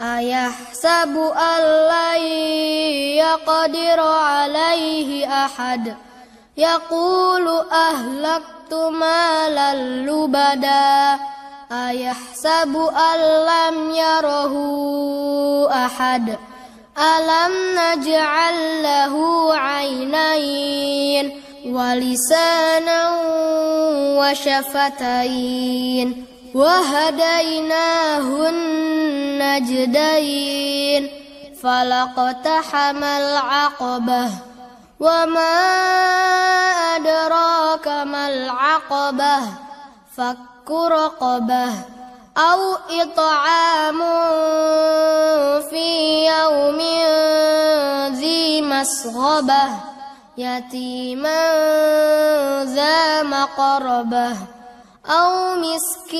أيحسب أن لن يقدر عليه أحد؟ يقول أهلكت مالا لبدا. أيحسب أن لم يره أحد؟ ألم نجعل له عينين ولسانا وشفتين وهديناه النجدين فلقتحم العقبة وما أدراك ما العقبة. فك رقبة أو إطعام في يوم ذي مسغبة. يتيما ذا مقربة أو مسكينا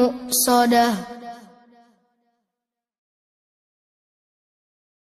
muqsadah